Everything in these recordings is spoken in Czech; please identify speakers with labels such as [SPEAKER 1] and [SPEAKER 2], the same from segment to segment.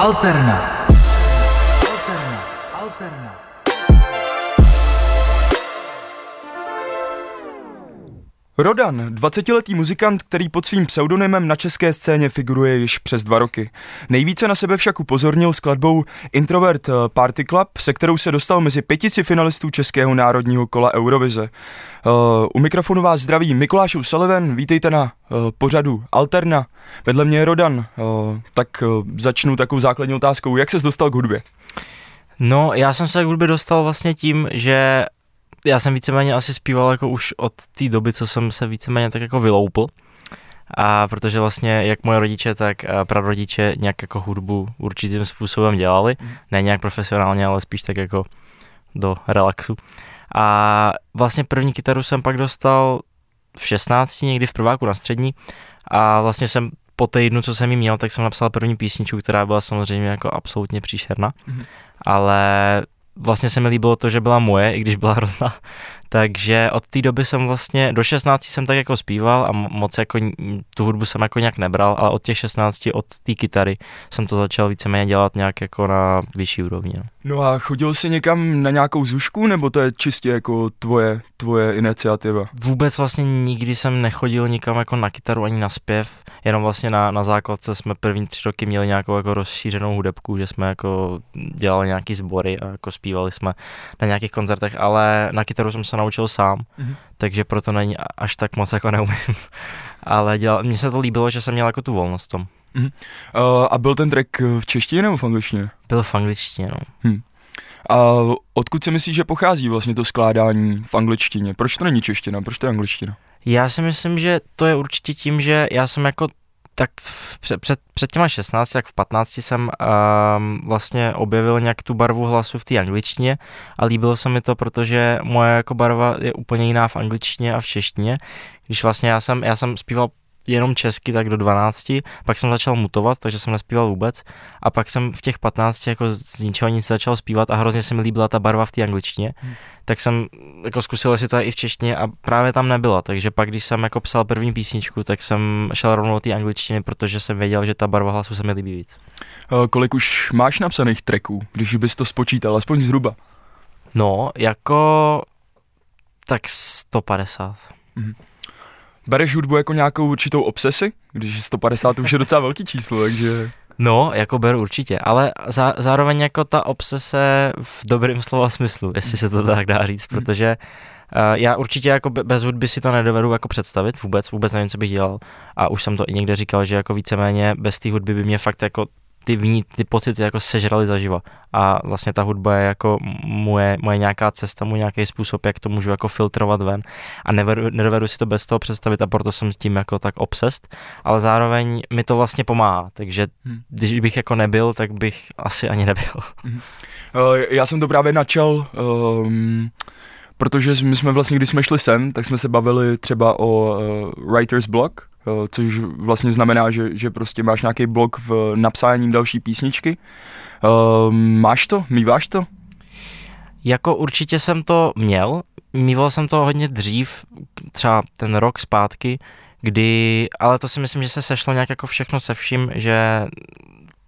[SPEAKER 1] Alterna.
[SPEAKER 2] Rodan, 20-letý muzikant, který pod svým pseudonymem na české scéně figuruje již přes dva roky. Nejvíce na sebe však upozornil skladbou Introvert eh, Party Club, se kterou se dostal mezi pětici finalistů Českého národního kola Eurovize. Uh, u mikrofonu vás zdraví Mikuláš Sullivan, vítejte na uh, pořadu Alterna. Vedle mě je Rodan, uh, tak začnu takovou základní otázkou, jak ses dostal k hudbě?
[SPEAKER 3] No, já jsem se k hudbě dostal vlastně tím, že já jsem víceméně asi zpíval jako už od té doby, co jsem se víceméně tak jako vyloupl. A protože vlastně jak moje rodiče, tak prarodiče nějak jako hudbu určitým způsobem dělali. Mm. Ne nějak profesionálně, ale spíš tak jako do relaxu. A vlastně první kytaru jsem pak dostal v 16, někdy v prváku na střední. A vlastně jsem po týdnu, co jsem ji měl, tak jsem napsal první písničku, která byla samozřejmě jako absolutně příšerná. Mm. Ale vlastně se mi líbilo to, že byla moje, i když byla hrozná. Takže od té doby jsem vlastně, do 16 jsem tak jako zpíval a moc jako tu hudbu jsem jako nějak nebral, ale od těch 16, od té kytary jsem to začal víceméně dělat nějak jako na vyšší úrovni. No.
[SPEAKER 2] no a chodil jsi někam na nějakou zušku, nebo to je čistě jako tvoje, tvoje iniciativa?
[SPEAKER 3] Vůbec vlastně nikdy jsem nechodil nikam jako na kytaru ani na zpěv, jenom vlastně na, na základce jsme první tři roky měli nějakou jako rozšířenou hudebku, že jsme jako dělali nějaký sbory a jako zpívali jsme na nějakých koncertech, ale na kytaru jsem se naučil sám, mm-hmm. takže proto není až tak moc jako neumím. Ale dělal, mně se to líbilo, že jsem měl jako tu volnost v tom.
[SPEAKER 2] Mm-hmm. Uh, a byl ten track v češtině nebo v angličtině?
[SPEAKER 3] Byl v angličtině, no. Hmm.
[SPEAKER 2] A odkud si myslíš, že pochází vlastně to skládání v angličtině? Proč to není čeština, proč to je angličtina?
[SPEAKER 3] Já si myslím, že to je určitě tím, že já jsem jako tak před, před, před těma 16, jak v 15 jsem um, vlastně objevil nějak tu barvu hlasu v té angličtině a líbilo se mi to, protože moje jako barva je úplně jiná v angličtině a v češtině. Když vlastně já jsem, já jsem zpíval jenom česky tak do 12, pak jsem začal mutovat, takže jsem nespíval vůbec a pak jsem v těch 15 jako z ničeho nic začal zpívat a hrozně se mi líbila ta barva v té angličtině, hmm. tak jsem jako zkusil si to i v češtině a právě tam nebyla, takže pak když jsem jako psal první písničku, tak jsem šel rovnou do té angličtiny, protože jsem věděl, že ta barva hlasu se mi líbí víc.
[SPEAKER 2] Kolik už máš napsaných tracků, když bys to spočítal, aspoň zhruba?
[SPEAKER 3] No, jako tak 150. Hmm.
[SPEAKER 2] Bereš hudbu jako nějakou určitou obsesi? Když 150 už je docela velký číslo, takže...
[SPEAKER 3] No, jako beru určitě, ale zá, zároveň jako ta obsese v dobrém slova smyslu, jestli se to tak dá říct, hmm. protože uh, já určitě jako bez hudby si to nedovedu jako představit vůbec, vůbec nevím, co bych dělal a už jsem to i někde říkal, že jako víceméně bez té hudby by mě fakt jako ty, vní, ty pocity jako sežrali zaživa. A vlastně ta hudba je jako moje, moje nějaká cesta, můj nějaký způsob, jak to můžu jako filtrovat ven. A nevedu, nedovedu si to bez toho představit a proto jsem s tím jako tak obsest, ale zároveň mi to vlastně pomáhá. Takže hmm. když bych jako nebyl, tak bych asi ani nebyl. Hmm.
[SPEAKER 2] Uh, já jsem to právě načal um, protože my jsme vlastně, když jsme šli sem, tak jsme se bavili třeba o uh, writer's block, uh, což vlastně znamená, že, že prostě máš nějaký blok v napsáním další písničky. Uh, máš to? Míváš to?
[SPEAKER 3] Jako určitě jsem to měl, mýval jsem to hodně dřív, třeba ten rok zpátky, kdy, ale to si myslím, že se sešlo nějak jako všechno se vším, že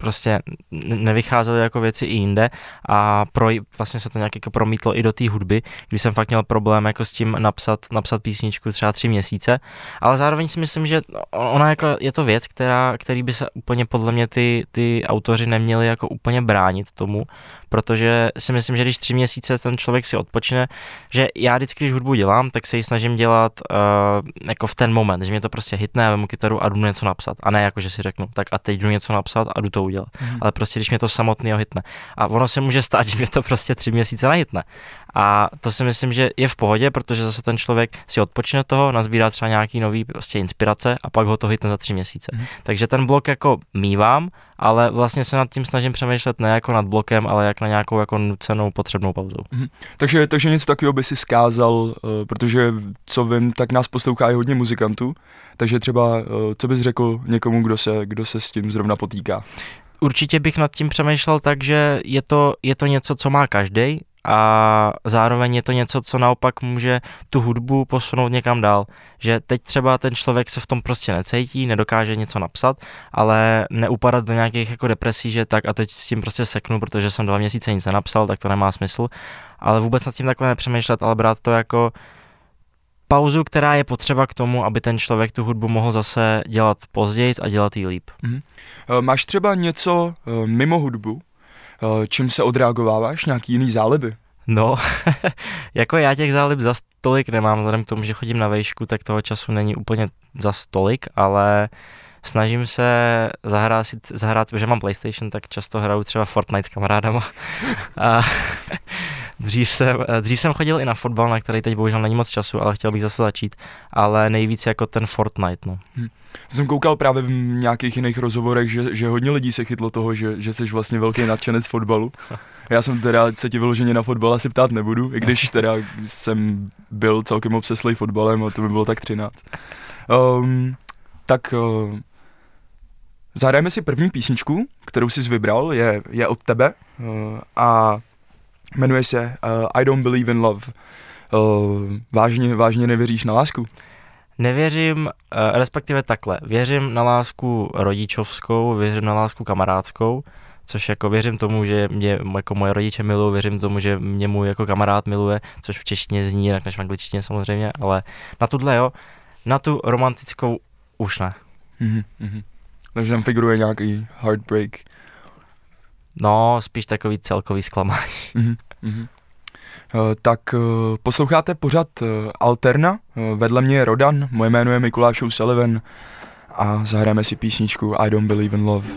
[SPEAKER 3] prostě nevycházely jako věci i jinde a pro, vlastně se to nějak jako promítlo i do té hudby, kdy jsem fakt měl problém jako s tím napsat, napsat písničku třeba tři měsíce, ale zároveň si myslím, že ona jako je to věc, která, který by se úplně podle mě ty, ty autoři neměli jako úplně bránit tomu, protože si myslím, že když tři měsíce ten člověk si odpočine, že já vždycky, když hudbu dělám, tak se ji snažím dělat uh, jako v ten moment, že mě to prostě hitne, vemu kytaru a jdu něco napsat. A ne jako, že si řeknu, tak a teď jdu něco napsat a jdu to udělat. Mm. Ale prostě, když mě to samotný hitne. A ono se může stát, že mě to prostě tři měsíce nehitne. A to si myslím, že je v pohodě, protože zase ten člověk si odpočne toho, nazbírá třeba nějaký nový prostě inspirace a pak ho to hitne za tři měsíce. Mm. Takže ten blok jako mývám, ale vlastně se nad tím snažím přemýšlet ne jako nad blokem, ale jak na nějakou jako nucenou potřebnou pauzu. Mm.
[SPEAKER 2] Takže, takže něco takového by si skázal, uh, protože co vím, tak nás poslouchá i hodně muzikantů, takže třeba uh, co bys řekl někomu, kdo se, kdo se s tím zrovna potýká?
[SPEAKER 3] Určitě bych nad tím přemýšlel tak, že je to, je to něco, co má každý a zároveň je to něco, co naopak může tu hudbu posunout někam dál. Že teď třeba ten člověk se v tom prostě necítí, nedokáže něco napsat, ale neupadat do nějakých jako depresí, že tak a teď s tím prostě seknu, protože jsem dva měsíce nic nenapsal, tak to nemá smysl. Ale vůbec nad tím takhle nepřemýšlet, ale brát to jako pauzu, která je potřeba k tomu, aby ten člověk tu hudbu mohl zase dělat později a dělat jí líp.
[SPEAKER 2] Eh, Máš třeba něco eh, mimo hudbu, čím se odreagováváš, nějaký jiný záliby?
[SPEAKER 3] No, jako já těch zálib za tolik nemám, vzhledem k tomu, že chodím na vejšku, tak toho času není úplně za tolik, ale snažím se zahrát, zahrát, protože mám PlayStation, tak často hraju třeba Fortnite s kamarádama. A dřív, jsem, dřív jsem chodil i na fotbal, na který teď bohužel není moc času, ale chtěl bych zase začít, ale nejvíc jako ten Fortnite, no.
[SPEAKER 2] Jsem koukal právě v nějakých jiných rozhovorech, že, že hodně lidí se chytlo toho, že, že jsi vlastně velký nadšenec fotbalu. Já jsem teda se ti vyloženě na fotbal asi ptát nebudu, i když teda jsem byl celkem obseslej fotbalem a to by bylo tak 13. Um, tak uh, zahrajeme si první písničku, kterou jsi vybral, je, je od tebe uh, a jmenuje se uh, I Don't Believe in Love. Uh, vážně, vážně nevěříš na lásku?
[SPEAKER 3] Nevěřím, eh, respektive takhle, věřím na lásku rodičovskou, věřím na lásku kamarádskou, což jako věřím tomu, že mě jako moje rodiče milují, věřím tomu, že mě můj jako kamarád miluje, což v češtině zní jinak než v angličtině samozřejmě, ale na tuhle jo, na tu romantickou už ne.
[SPEAKER 2] Mm-hmm. Takže tam figuruje nějaký heartbreak.
[SPEAKER 3] No, spíš takový celkový zklamání.
[SPEAKER 2] Mm-hmm. Uh, tak uh, posloucháte pořad uh, Alterna, vedle mě je Rodan, moje jméno je Mikuláš Sullivan a zahrajeme si písničku I Don't Believe in Love.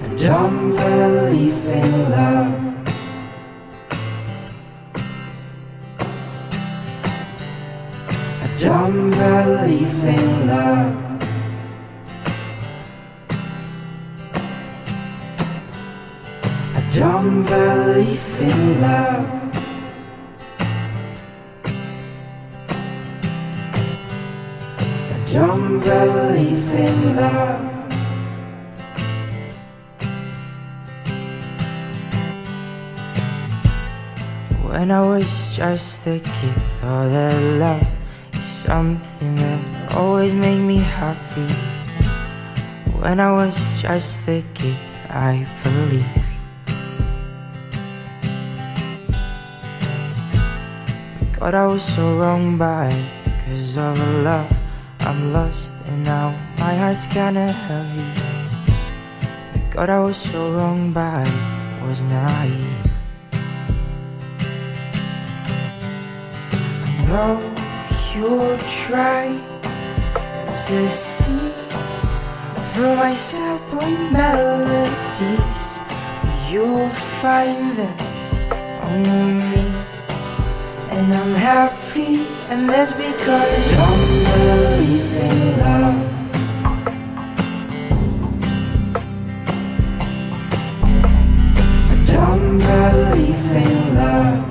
[SPEAKER 4] I don't believe in love. I don't believe in love. Love. I don't believe in love. When I was just a kid, thought that love is something that always made me happy. When I was just a kid, I believed. God, I was so wrong, but because of love, I'm lost, and now my heart's kinda heavy. God, I was so wrong, by was naive. I know you'll try to see through my sad boy melodies. You'll find that only me, and I'm happy, and that's because I don't believe in love. I don't believe in love.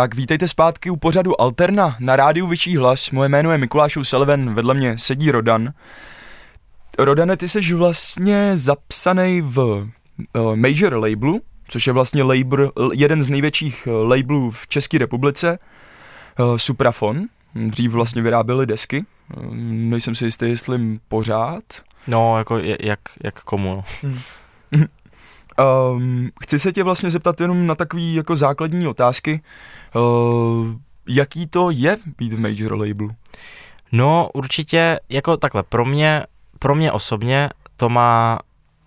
[SPEAKER 2] Tak vítejte zpátky u pořadu Alterna na rádiu Vyšší hlas. Moje jméno je Mikuláš Selven, vedle mě sedí Rodan. Rodane, ty jsi vlastně zapsaný v uh, major labelu, což je vlastně label, jeden z největších uh, labelů v České republice, uh, Suprafon. Dřív vlastně vyráběli desky, uh, nejsem si jistý, jestli pořád.
[SPEAKER 3] No, jako je- jak, jak komu, no.
[SPEAKER 2] Um, chci se tě vlastně zeptat jenom na takové jako základní otázky. Uh, jaký to je být v major labelu?
[SPEAKER 3] No, určitě, jako takhle, pro mě, pro mě osobně to má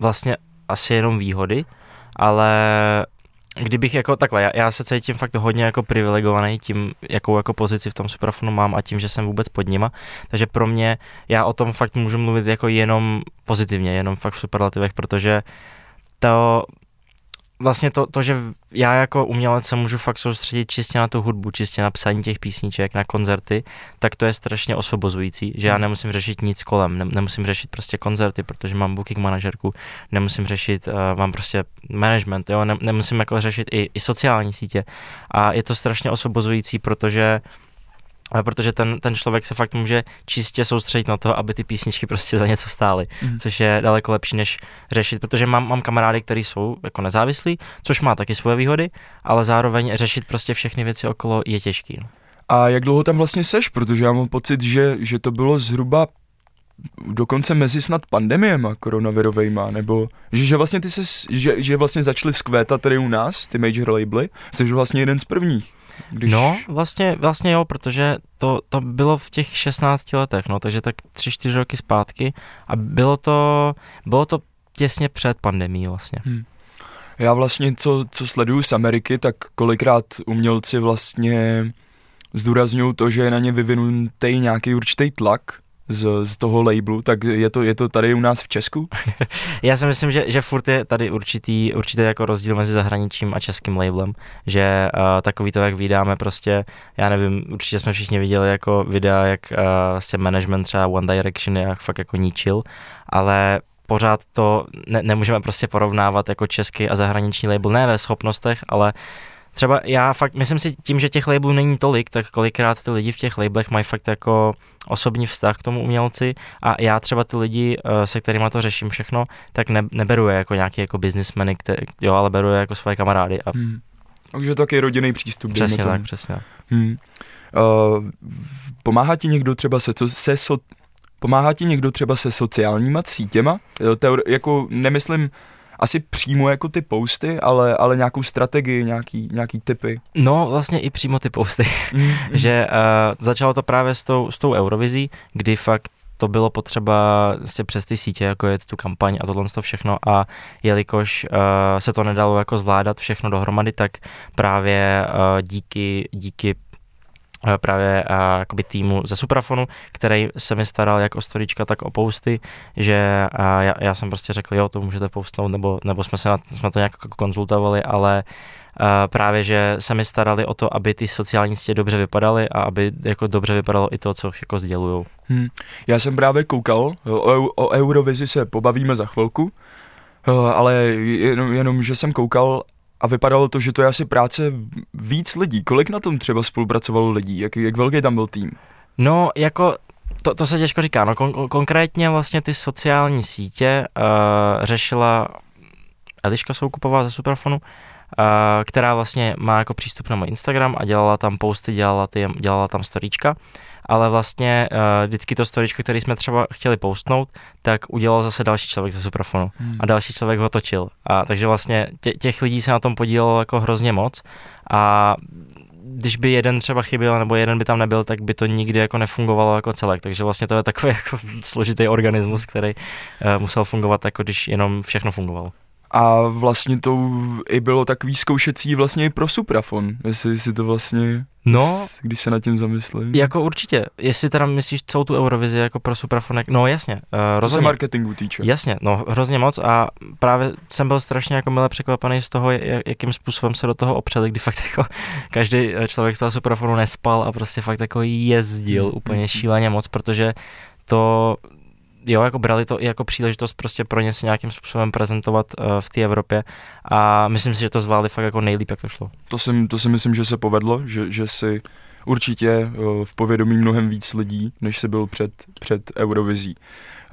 [SPEAKER 3] vlastně asi jenom výhody, ale kdybych jako takhle, já, já se cítím fakt hodně jako privilegovaný tím, jakou jako pozici v tom Suprafonu mám a tím, že jsem vůbec pod nima, takže pro mě, já o tom fakt můžu mluvit jako jenom pozitivně, jenom fakt v superlativech, protože to, vlastně to, to, že já jako umělec se můžu fakt soustředit čistě na tu hudbu, čistě na psaní těch písniček, na koncerty, tak to je strašně osvobozující, že já nemusím řešit nic kolem, ne, nemusím řešit prostě koncerty, protože mám booking manažerku, nemusím řešit, uh, mám prostě management, jo, ne, nemusím jako řešit i, i sociální sítě. A je to strašně osvobozující, protože a protože ten, ten člověk se fakt může čistě soustředit na to, aby ty písničky prostě za něco stály,
[SPEAKER 2] Mhm.
[SPEAKER 3] což je daleko lepší, než řešit, protože mám, mám kamarády, kteří jsou jako nezávislí, což má taky svoje výhody, ale zároveň řešit prostě všechny věci okolo je těžký. No.
[SPEAKER 2] A jak dlouho tam vlastně seš? Protože já mám pocit, že, že to bylo zhruba dokonce mezi snad pandemiema koronavirovejma, nebo že, že vlastně ty se, že, že vlastně začaly vzkvétat tady u nás, ty major labely, jsi vlastně jeden z prvních. Když...
[SPEAKER 3] No, vlastně, vlastně jo, protože to, to bylo v těch 16 letech, no, takže tak 3-4 roky zpátky a bylo to, bylo to těsně před pandemí vlastně.
[SPEAKER 2] Já vlastně, co, co sleduju z Ameriky, tak kolikrát umělci vlastně zdůrazňují to, že je na ně vyvinutý nějaký určitý tlak z, z toho labelu, tak je to, je to tady u nás v Česku?
[SPEAKER 3] Já si myslím, že, že furt je tady určitý, určitý jako rozdíl mezi zahraničím a českým labelem, že uh, takový to, jak vydáme prostě, já nevím, určitě jsme všichni viděli jako videa, jak uh, vlastně management třeba One Direction jak fakt jako ničil, ale pořád to ne, nemůžeme prostě porovnávat jako český a zahraniční label, ne ve schopnostech, ale třeba já fakt, myslím si tím, že těch labelů není tolik, tak kolikrát ty lidi v těch labelech mají fakt jako osobní vztah k tomu umělci a já třeba ty lidi, eh, se kterými to řeším všechno, tak ne, neberu je jako nějaký jako businessmeny, který, jo, ale beru je jako svoje kamarády a
[SPEAKER 2] Hmm. Takže taky rodinný přístup.
[SPEAKER 3] přesně tak, přesně.
[SPEAKER 2] Hmm. Uh, pomáhá ti někdo třeba se, co, se so, pomáhá ti někdo třeba se sociálníma sítěma? Jo, Teor, jako nemyslím asi přímo jako ty posty, ale, ale nějakou strategii, nějaký, nějaký typy.
[SPEAKER 3] No, vlastně i přímo ty posty,
[SPEAKER 2] Mm,
[SPEAKER 3] že uh, začalo to právě s tou, s tou Eurovizí, kdy fakt to bylo potřeba vlastně přes ty sítě, jako je tu kampaň a tohle to všechno a jelikož uh, se to nedalo jako zvládat všechno dohromady, tak právě uh, díky, díky právě uh, jakoby týmu ze Suprafonu, který se mi staral jak o storička, tak o posty, že uh, já, já, jsem prostě řekl, jo, to můžete postnout, nebo, nebo jsme se na, jsme to nějak jako konzultovali, ale právě, že se mi starali o to, aby ty sociální sítě dobře vypadaly a aby jako dobře vypadalo i to, co jako sdělujou.
[SPEAKER 2] Hmm. Já jsem právě koukal, o, o Eurovizi se pobavíme za chvilku, ale jenom, jenom, že jsem koukal a vypadalo to, že to je asi práce víc lidí. Kolik na tom třeba spolupracovalo lidí? Jak, jak velký tam byl tým?
[SPEAKER 3] No, jako to, to se těžko říká, no kon- konkrétně vlastně ty sociální sítě uh, řešila Eliška Soukupová ze Superfonu, uh, která vlastně má jako přístup na můj Instagram a dělala tam posty, dělala, ty, dělala tam storíčka, ale vlastně uh, vždycky to storíčko, který jsme třeba chtěli postnout, tak udělal zase další člověk ze Superfonu
[SPEAKER 2] Hmm.
[SPEAKER 3] a další člověk ho točil. A takže vlastně tě, těch lidí se na tom podílelo jako hrozně moc a když by jeden třeba chyběl nebo jeden by tam nebyl, tak by to nikdy jako nefungovalo jako celek. Takže vlastně to je takový jako složitý organismus, který uh, musel fungovat jako když jenom všechno fungovalo.
[SPEAKER 2] A vlastně to i bylo takový zkoušecí vlastně i pro Suprafon, jestli si to vlastně,
[SPEAKER 3] No,
[SPEAKER 2] když se nad tím zamyslím.
[SPEAKER 3] jako určitě. Jestli teda myslíš celou tu Eurovizi jako pro Suprafonek, no jasně, uh,
[SPEAKER 2] to se
[SPEAKER 3] rozhodně.
[SPEAKER 2] marketingu týče.
[SPEAKER 3] Jasně, no hrozně moc a právě jsem byl strašně jako mile překvapený z toho, jak- jakým způsobem se do toho opřeli, kdy fakt jako každý člověk z toho superfonu nespal a prostě fakt jako jezdil
[SPEAKER 2] Mm,
[SPEAKER 3] úplně
[SPEAKER 2] mm,
[SPEAKER 3] šíleně moc, protože to jo, jako brali to i jako příležitost prostě pro ně se nějakým způsobem prezentovat uh, v té Evropě a myslím si, že to zvládli fakt jako nejlíp, jak to šlo.
[SPEAKER 2] To si, to si myslím, že se povedlo, že, že si určitě uh, v povědomí mnohem víc lidí, než si byl před, před Eurovizí.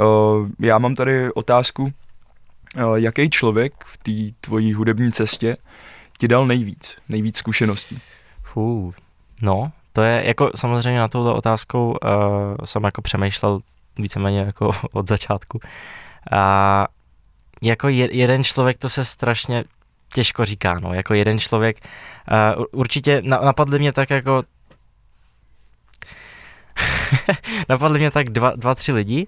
[SPEAKER 2] Uh, já mám tady otázku, uh, jaký člověk v té tvojí hudební cestě ti dal nejvíc, nejvíc zkušeností?
[SPEAKER 3] Fů, no, to je jako samozřejmě na touto otázkou uh, jsem jako přemýšlel víceméně jako od začátku. A jako je, jeden člověk to se strašně těžko říká, no, jako jeden člověk, uh, určitě na, napadly mě tak jako napadly mě tak dva, dva, tři lidi,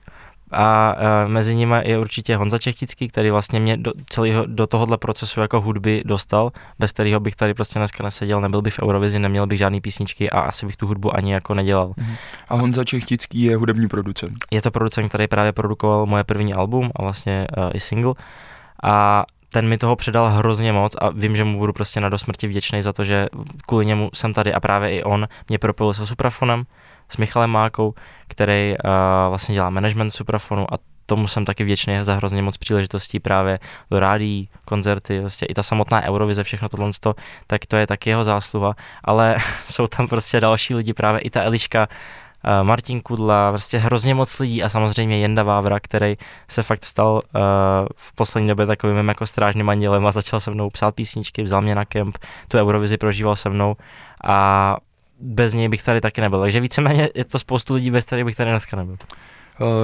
[SPEAKER 3] a uh, mezi nimi je určitě Honza Čechtický, který vlastně mě do, celého, do tohohle procesu jako hudby dostal, bez kterého bych tady prostě dneska neseděl, nebyl bych v Eurovizi, neměl bych žádný písničky a asi bych tu hudbu ani jako nedělal.
[SPEAKER 2] Mhm. A Honza Čechtický je hudební producent.
[SPEAKER 3] Je to producent, který právě produkoval moje první album a vlastně uh, i single. A ten mi toho předal hrozně moc a vím, že mu budu prostě na dosmrti vděčný za to, že kvůli němu jsem tady a právě i on mě propil se Suprafonem, s Michalem Mákou, který uh, vlastně dělá management Suprafonu a tomu jsem taky vděčný za hrozně moc příležitostí právě do rádí, koncerty, vlastně i ta samotná Eurovize, všechno tohle, tak to je taky jeho zásluha, ale jsou tam prostě další lidi, právě i ta Eliška, Martin Kudla, prostě hrozně moc lidí a samozřejmě Jenda Vávra, který se fakt stal uh, v poslední době takovým jako strážným andělem a začal se mnou psát písničky, vzal mě na kemp, tu Eurovizi prožíval se mnou a bez něj bych tady taky nebyl. Takže víceméně je to spoustu lidí, bez kterých bych tady dneska nebyl.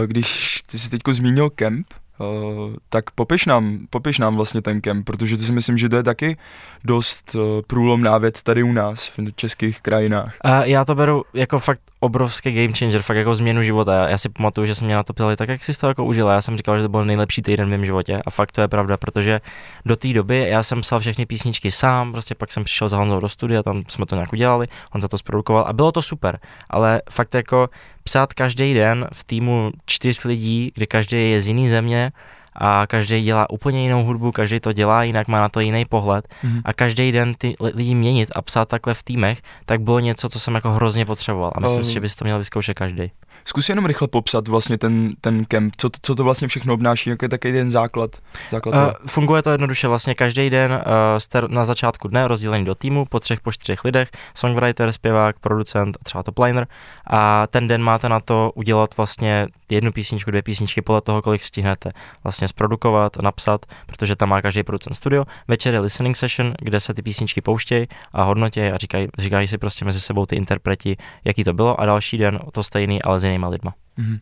[SPEAKER 2] Když ty jsi teď zmínil kemp, Uh, tak popiš nám, popiš nám vlastně ten kemp, protože to si myslím, že to je taky dost uh, průlomná věc tady u nás v českých krajinách.
[SPEAKER 3] Uh, já to beru jako fakt obrovský game changer, fakt jako změnu života. Já si pamatuju, že jsem mě na to ptali, tak jak jsi to jako užil. Já jsem říkal, že to byl nejlepší týden v mém životě a fakt to je pravda, protože do té doby já jsem psal všechny písničky sám, prostě pak jsem přišel za Honzou do studia, tam jsme to nějak udělali, on za to zprodukoval a bylo to super, ale fakt jako psát každý den v týmu čtyř lidí, kde každý je z jiné země, a každý dělá úplně jinou hudbu, každý to dělá jinak, má na to jiný pohled mm-hmm. a každý den ty lidi měnit a psát takhle v týmech, tak bylo něco, co jsem jako hrozně potřeboval a myslím um, si, že bys to měl vyzkoušet každý.
[SPEAKER 2] Zkus jenom rychle popsat vlastně ten, ten kemp, co, co to vlastně všechno obnáší, jaký je takový ten základ? základ uh,
[SPEAKER 3] funguje to jednoduše. Vlastně každý den uh, jste na začátku dne rozdělení do týmu po třech, po čtyřech lidech, songwriter, zpěvák, producent a třeba top liner a ten den máte na to udělat vlastně jednu písničku, dvě písničky podle toho, kolik stihnete. Vlastně zprodukovat, napsat, protože tam má každý producent studio. Večer je listening session, kde se ty písničky pouštějí a hodnotí a říkají, říkají si prostě mezi sebou ty interpreti, jaký to bylo a další den to stejný, ale s jinýma lidma. Mm-hmm.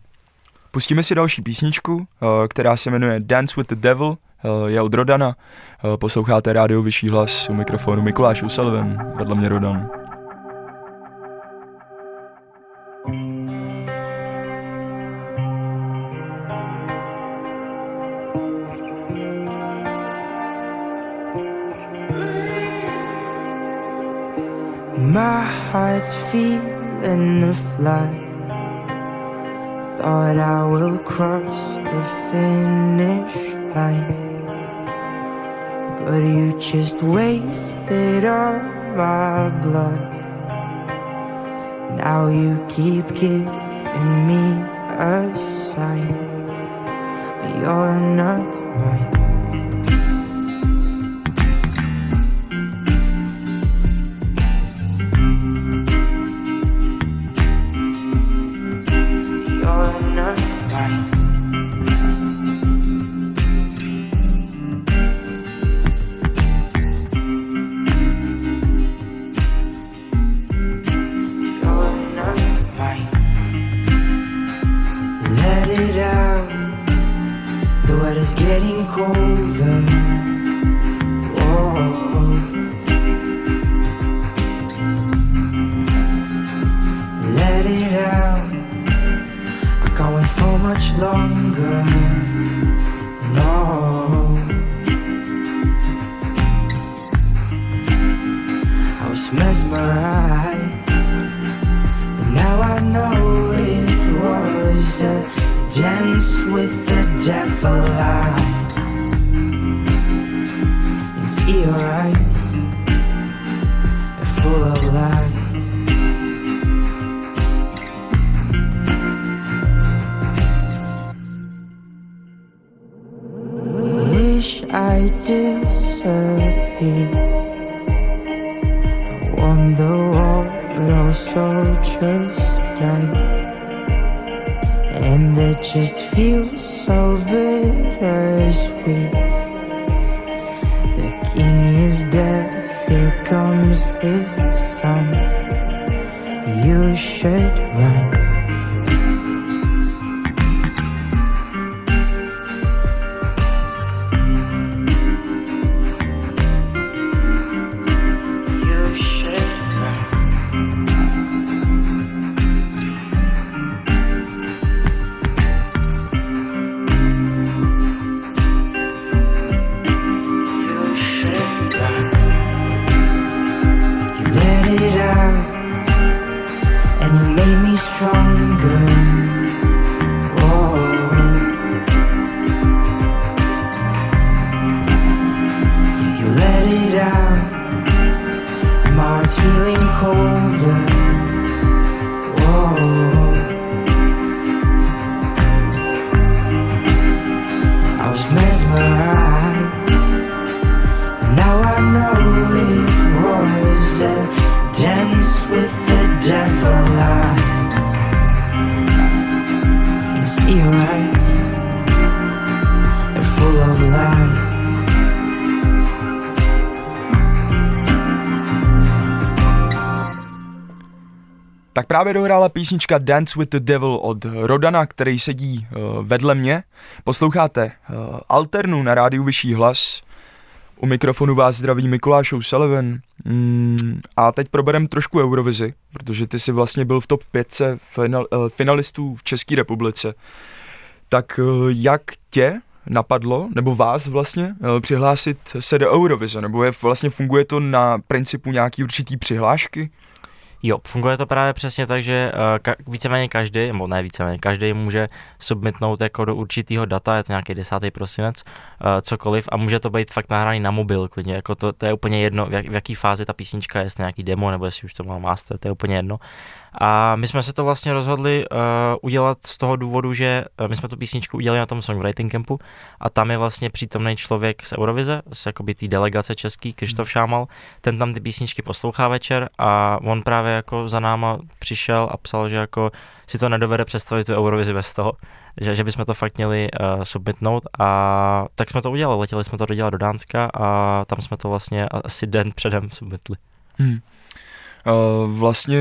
[SPEAKER 2] Pustíme si další písničku, eh, která se jmenuje Dance with the Devil, eh, je od Rodana. Eh, posloucháte rádio Vyšší hlas u mikrofonu Mikuláš Usalven, vedle mě Rodan.
[SPEAKER 4] My heart's feeling the flood. Thought I will cross the finish line. But you just wasted all my blood. Now you keep giving me a sign. But you're not mine. longer. No, I was mesmerized, but now I know it was a dance with the devil. I can see your eyes.
[SPEAKER 2] Tak právě dohrála písnička Dance with the Devil od Rodana, který sedí uh, vedle mě. Posloucháte uh, Alternu na rádiu Vyšší hlas. U mikrofonu vás zdraví Mikuláš O'Sullivan. Mm, a teď proberem trošku Eurovizi, protože ty jsi vlastně byl v top 5 final, uh, finalistů v České republice. Tak uh, jak tě napadlo, nebo vás vlastně, přihlásit se do Eurovize, nebo je vlastně funguje to na principu nějaký určitý přihlášky?
[SPEAKER 3] Jo, funguje to právě přesně tak, že uh, ka- víceméně každý, nebo ne víceméně, každý může submitnout jako do určitého data, je to nějaký 10. prosinec, uh, cokoliv a může to být fakt nahraný na mobil klidně, jako to, to je úplně jedno, v, jak, v jaký fázi ta písnička je, jestli nějaký demo, nebo jestli už to má master, to je úplně jedno. A my jsme se to vlastně rozhodli uh, udělat z toho důvodu, že uh, my jsme tu písničku udělali na tom songwriting campu a tam je vlastně přítomný člověk z Eurovize, z jakoby té delegace český, Krištof Šámal, ten tam ty písničky poslouchá večer a on právě jako za náma přišel a psal, že jako si to nedovede představit tu Eurovizi bez toho, že, že bychom to fakt měli uh, submitnout a tak jsme to udělali, letěli jsme to dodělat do Dánska a tam jsme to vlastně asi den předem submitli.
[SPEAKER 2] Hmm. Uh, vlastně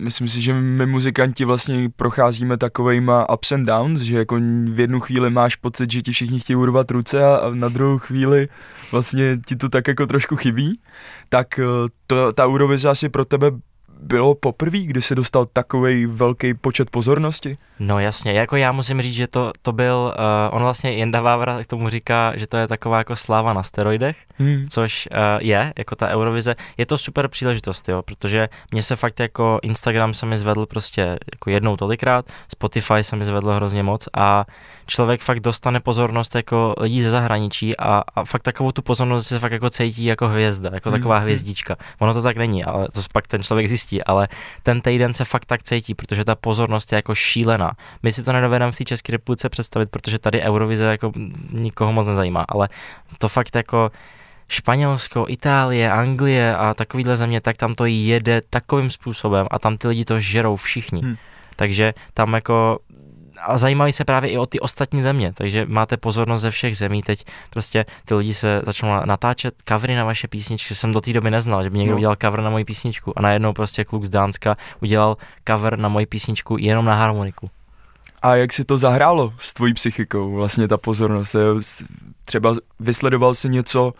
[SPEAKER 2] myslím si, že my muzikanti vlastně procházíme takovejma ups and downs, že jako v jednu chvíli máš pocit, že ti všichni chtějí urvat ruce a, na druhou chvíli vlastně ti to tak jako trošku chybí, tak uh, to, ta Eurovize asi pro tebe bylo poprvé, kdy se dostal takový velký počet pozornosti?
[SPEAKER 3] No jasně, jako já musím říct, že to, to byl, uh, on vlastně Jenda Vávra k tomu říká, že to je taková jako sláva na steroidech,
[SPEAKER 2] Hmm.
[SPEAKER 3] což uh, je, jako ta Eurovize, je to super příležitost, jo, protože mě se fakt jako Instagram se mi zvedl prostě jako jednou tolikrát, Spotify se mi zvedl hrozně moc a člověk fakt dostane pozornost jako lidí ze zahraničí a, a fakt takovou tu pozornost se fakt jako cítí jako hvězda, jako
[SPEAKER 2] Hmm.
[SPEAKER 3] taková hvězdička. Ono to tak není, ale to pak ten člověk zjistí, ale ten týden se fakt tak cítí, protože ta pozornost je jako šílená. My si to nedovedeme v té České republice představit, protože tady Eurovize jako nikoho moc nezajímá, ale to fakt jako Španělsko, Itálie, Anglie a takovýhle země, tak tam to jede takovým způsobem a tam ty lidi to žerou všichni.
[SPEAKER 2] Hmm.
[SPEAKER 3] Takže tam jako a zajímají se právě i o ty ostatní země, takže máte pozornost ze všech zemí, teď prostě ty lidi se začnou natáčet covery na vaše písničky, jsem do té doby neznal, že by někdo
[SPEAKER 2] No.
[SPEAKER 3] udělal cover na moji písničku a najednou prostě kluk z Dánska udělal cover na moji písničku jenom na harmoniku.
[SPEAKER 2] A jak si to zahrálo s tvojí psychikou, vlastně ta pozornost? Třeba vysledoval si něco,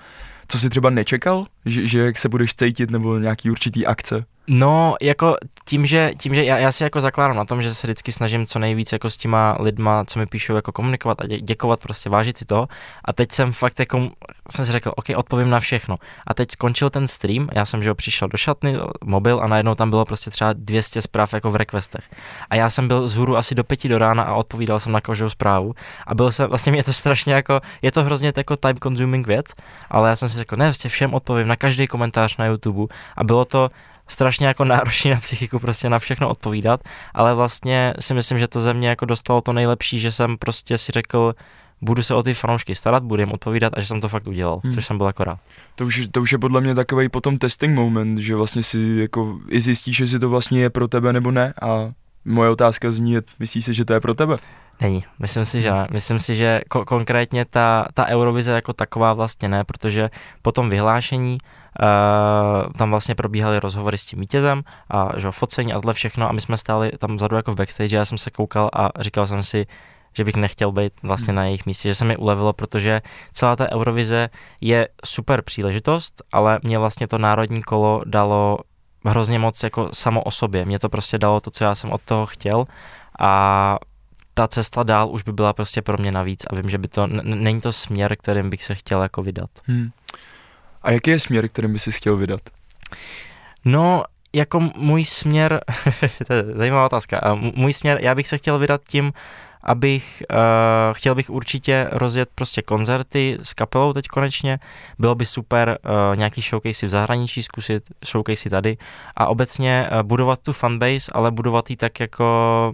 [SPEAKER 2] co si třeba nečekal? Že, že jak se budeš cítit, nebo nějaký určitý akce?
[SPEAKER 3] No, jako tím, že, tím, že já, já si jako zakládám na tom, že se vždycky snažím co nejvíc jako s těma lidma, co mi píšou, jako komunikovat a dě, děkovat, prostě vážit si toho. A teď jsem fakt jako, jsem si řekl, OK, odpovím na všechno. A teď skončil ten stream, já jsem, že jo, přišel do šatny, mobil a najednou tam bylo prostě třeba 200 zpráv jako v requestech. A já jsem byl z hůru asi do pěti do rána a odpovídal jsem na každou zprávu. A byl jsem, vlastně mě to strašně jako, je to hrozně jako time consuming věc, ale já jsem si řekl, ne, vlastně všem odpovím na každý komentář na YouTube a bylo to strašně jako náročný na psychiku prostě na všechno odpovídat, ale vlastně si myslím, že to ze mě jako dostalo to nejlepší, že jsem prostě si řekl, budu se o ty fanoušky starat, budu jim odpovídat a že jsem to fakt udělal,
[SPEAKER 2] Hmm.
[SPEAKER 3] což jsem byl jako rád.
[SPEAKER 2] To už, to už je podle mě takový potom testing moment, že vlastně si jako i zjistíš, jestli to vlastně je pro tebe nebo ne a moje otázka zní, myslíš si, že to je pro tebe?
[SPEAKER 3] Není, myslím si, že ne. Myslím si, že ko- konkrétně ta, ta Eurovize jako taková vlastně ne, protože po tom vyhlášení uh, tam vlastně probíhaly rozhovory s tím vítězem a že jo, focení a tohle všechno a my jsme stáli tam vzadu jako v backstage a já jsem se koukal a říkal jsem si, že bych nechtěl být vlastně na jejich místě, že se mi ulevilo, protože celá ta Eurovize je super příležitost, ale mě vlastně to národní kolo dalo hrozně moc jako samo o sobě. Mě to prostě dalo to, co já jsem od toho chtěl a ta cesta dál už by byla prostě pro mě navíc a vím, že by to, n- není to směr, kterým bych se chtěl jako vydat.
[SPEAKER 2] Hmm. A jaký je směr, kterým by si chtěl vydat?
[SPEAKER 3] No, jako můj směr, to je zajímavá otázka, můj směr, já bych se chtěl vydat tím, abych, uh, chtěl bych určitě rozjet prostě koncerty s kapelou teď konečně, bylo by super uh, nějaký showcase v zahraničí zkusit, showcase tady a obecně uh, budovat tu fanbase, ale budovat ji tak jako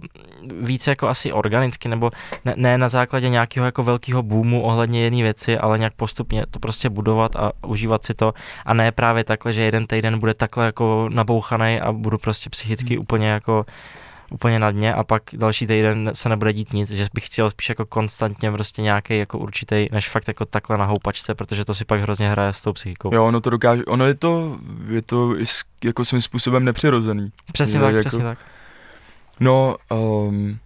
[SPEAKER 3] více jako asi organicky, nebo ne, ne na základě nějakého jako velkého boomu ohledně jedné věci, ale nějak postupně to prostě budovat a užívat si to a ne právě takhle, že jeden týden bude takhle jako nabouchaný a budu prostě psychicky
[SPEAKER 2] Hmm.
[SPEAKER 3] úplně jako úplně na dně a pak další týden se nebude dít nic, že bych chtěl spíš jako konstantně prostě nějaký jako určitý, než fakt jako takhle na houpačce, protože to si pak hrozně hraje s tou psychikou.
[SPEAKER 2] Jo, ono to dokáže, ono je to, je to jako svým způsobem nepřirozený.
[SPEAKER 3] Přesně
[SPEAKER 2] Jo,
[SPEAKER 3] tak,
[SPEAKER 2] jako-
[SPEAKER 3] přesně tak.
[SPEAKER 2] No, um,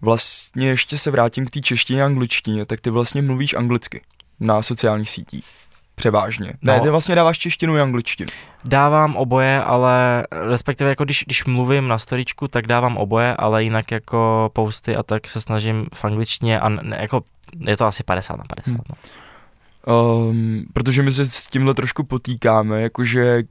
[SPEAKER 2] vlastně ještě se vrátím k té češtině a angličtině, tak ty vlastně mluvíš anglicky na sociálních sítích. Převážně. Ne,
[SPEAKER 3] No.
[SPEAKER 2] ty vlastně dáváš češtinu i angličtinu.
[SPEAKER 3] Dávám oboje, ale respektive jako když, když mluvím na storičku, tak dávám oboje, ale jinak jako posty a tak se snažím v angličtině a ne, jako je to asi 50 na 50.
[SPEAKER 2] Hmm.
[SPEAKER 3] No.
[SPEAKER 2] Um, protože my se s tímhle trošku potýkáme, jakože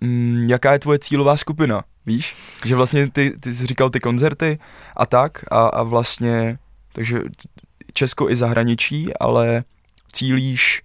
[SPEAKER 2] mm, jaká je tvoje cílová skupina, víš? Že vlastně ty, ty jsi říkal ty koncerty a tak a, a vlastně, takže Česko i zahraničí, ale cílíš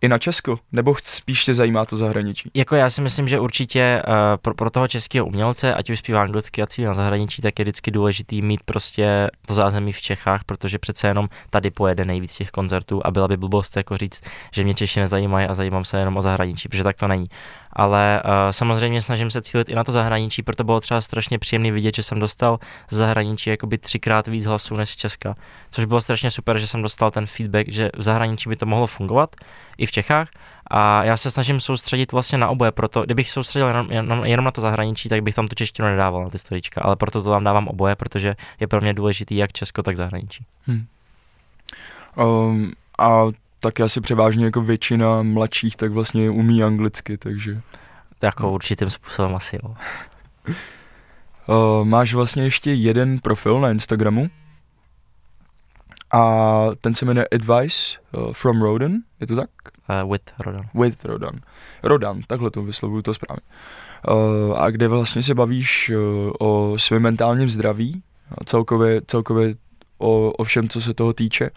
[SPEAKER 2] i na Česko, nebo spíš tě zajímá to zahraničí?
[SPEAKER 3] Jako já si myslím, že určitě uh, pro, pro toho českého umělce, ať už zpívá anglicky a cílí na zahraničí, tak je vždycky důležitý mít prostě to zázemí v Čechách, protože přece jenom tady pojede nejvíc těch koncertů a byla by blbost jako říct, že mě Češi nezajímají a zajímám se jenom o zahraničí, protože tak to není. Ale uh, samozřejmě snažím se cílit i na to zahraničí, proto bylo třeba strašně příjemný vidět, že jsem dostal z zahraničí jakoby třikrát víc hlasů než z Česka, což bylo strašně super, že jsem dostal ten feedback, že v zahraničí by to mohlo fungovat, i v Čechách, a já se snažím soustředit vlastně na oboje, proto kdybych soustředil jenom, jenom, jenom na to zahraničí, tak bych tam tu češtinu nedával na ty storička, ale proto to tam dávám oboje, protože je pro mě důležitý jak Česko, tak zahraničí.
[SPEAKER 2] Um, a tak asi převážně jako většina mladších tak vlastně umí anglicky, takže
[SPEAKER 3] jako určitým způsobem asi jo.
[SPEAKER 2] uh, máš vlastně ještě jeden profil na Instagramu a ten se jmenuje Advice uh, from Rodan, je to tak?
[SPEAKER 3] Uh, with Rodan.
[SPEAKER 2] With Rodan. Rodan, takhle to vyslovuju to správně. Uh, a kde vlastně se bavíš uh, o svém mentálním zdraví, a celkově, celkově o, o všem, co se toho týče.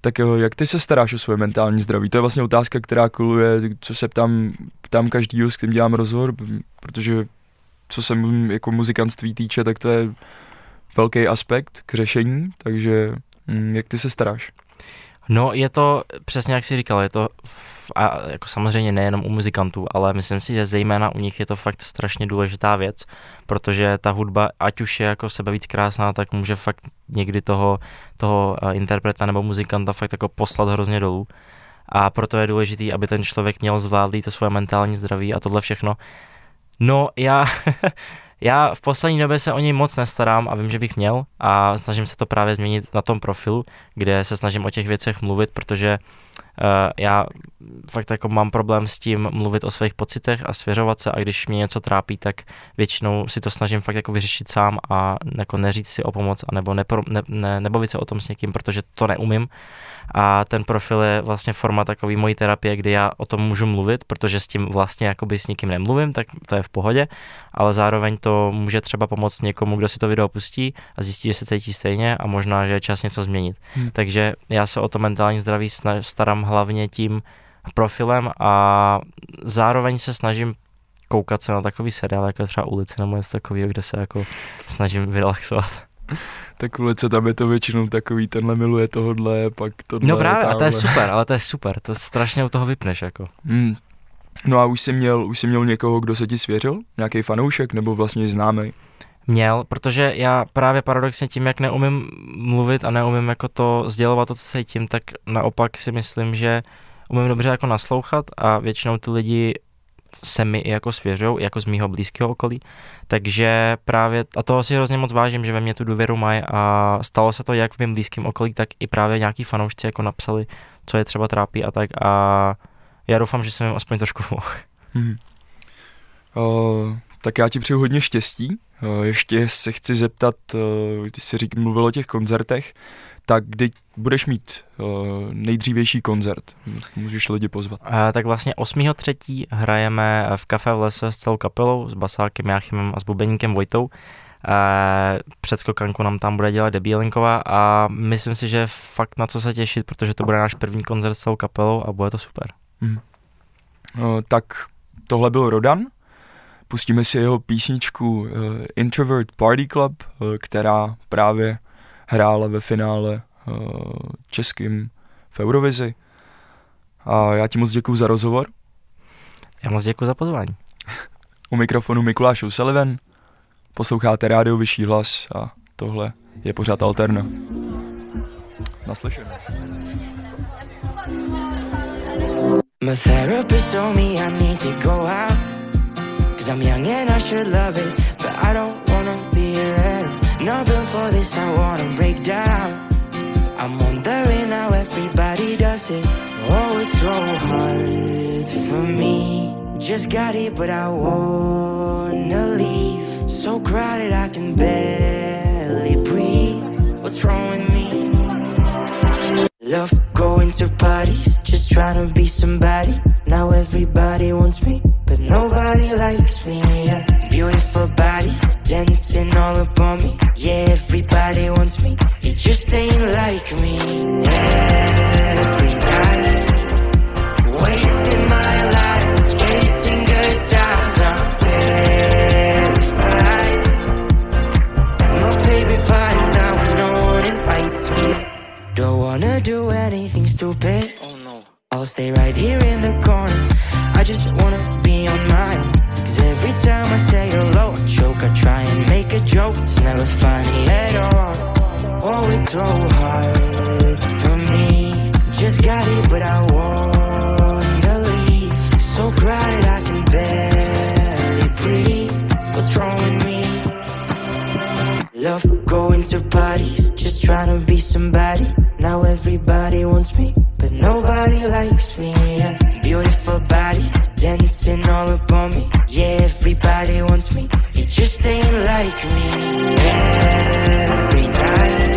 [SPEAKER 2] Tak uh, jak ty se staráš o svoje mentální zdraví? To je vlastně otázka, která kuluje, co se ptám, ptám každýho, s kým dělám rozhovor, protože co se jako muzikantství týče, tak to je velký aspekt k řešení, takže mm, jak ty se staráš?
[SPEAKER 3] No je to přesně jak jsi říkal, je to a jako samozřejmě nejenom u muzikantů, ale myslím si, že zejména u nich je to fakt strašně důležitá věc, protože ta hudba, ať už je jako sebe víc krásná, tak může fakt někdy toho, toho eh, interpreta nebo muzikanta fakt jako poslat hrozně dolů. A proto je důležitý, aby ten člověk měl zvládlý to svoje mentální zdraví a tohle všechno. No já, já v poslední době se o něj moc nestarám a vím, že bych měl a snažím se to právě změnit na tom profilu, kde se snažím o těch věcech mluvit, protože uh, já fakt jako mám problém s tím mluvit o svých pocitech a svěřovat se a když mě něco trápí, tak většinou si to snažím fakt jako vyřešit sám a jako neříct si o pomoc anebo nepro, ne, ne, nebavit se o tom s někým, protože to neumím a ten profil je vlastně forma takový mojí terapie, kdy já o tom můžu mluvit, protože s tím vlastně jakoby s nikým nemluvím, tak to je v pohodě, ale zároveň to může třeba pomoct někomu, kdo si to video pustí a zjistí, že se cítí stejně a možná, že je čas něco změnit.
[SPEAKER 2] Hmm.
[SPEAKER 3] Takže já se o to mentální zdraví starám hlavně tím profilem a zároveň se snažím koukat se na takový seriál, jako třeba ulice nebo něco takového, kde se jako snažím vyrelaxovat.
[SPEAKER 2] tak ulice tam je to většinou takový, tenhle miluje tohodle, pak tohle
[SPEAKER 3] No právě, a to je super, ale to je super, to strašně u toho vypneš, jako.
[SPEAKER 2] Hmm. No a už jsi měl, už jsi měl někoho, kdo se ti svěřil? Nějaký fanoušek nebo vlastně známý?
[SPEAKER 3] Měl, protože já právě paradoxně tím, jak neumím mluvit a neumím jako to sdělovat to, co cítím, tak naopak si myslím, že umím dobře jako naslouchat a většinou ty lidi se mi i jako svěřou, jako z mýho blízkého okolí, takže právě, a toho si hrozně moc vážím, že ve mně tu důvěru mají a stalo se to jak v mém blízkém okolí, tak i právě nějaký fanoušci jako napsali, co je třeba trápí a tak a já doufám, že jsem jim aspoň trošku mohl.
[SPEAKER 2] Hmm. Uh, tak já ti přeju hodně štěstí. Uh, ještě se chci zeptat, uh, ty jsi řík, mluvil o těch koncertech, tak kdy budeš mít uh, nejdřívější koncert? Můžeš lidi pozvat.
[SPEAKER 3] A, tak vlastně 8.3. hrajeme v kafe v lese s celou kapelou, s basákem Jáchymem a s bubeníkem Vojtou. A předskokanku nám tam bude dělat Debílenková a myslím si, že fakt na co se těšit, protože to bude náš první koncert s celou kapelou a bude to super.
[SPEAKER 2] Hmm. Tak tohle byl Rodan. Pustíme si jeho písničku uh, Introvert Party Club, uh, která právě hrála ve finále uh, českým v Eurovizi. A já ti moc děkuji za rozhovor.
[SPEAKER 3] Já moc děkuji za pozvání.
[SPEAKER 2] U mikrofonu Mikuláš Sullivan. Posloucháte rádio Vyšší hlas a tohle je pořád Alterna. Naslyšenou.
[SPEAKER 4] My therapist told me I need to go out. Cause I'm young and I should love it. But I don't wanna be a rebel. Not for this, I wanna break down. I'm wondering how everybody does it. Oh, it's so hard for me. Just got it, but I wanna leave. So crowded, I can barely breathe. What's wrong with me? Love going to parties, just trying to be somebody. Now everybody wants me, but nobody likes me. Yeah. Beautiful bodies dancing all upon me. Yeah, everybody wants me. It just ain't like me. Every just wanna be on my own. Cause every time I say hello, I choke. I try and make a joke. It's never funny at all. Oh, it's so hard for me. Just got it, but I wanna leave. So crowded, I can barely breathe. What's wrong with me? Love going to parties, just trying to be somebody. Now everybody wants me, but nobody likes me. Yeah. Beautiful bodies dancing all upon me. Yeah, everybody wants me. It just ain't like me. Every night,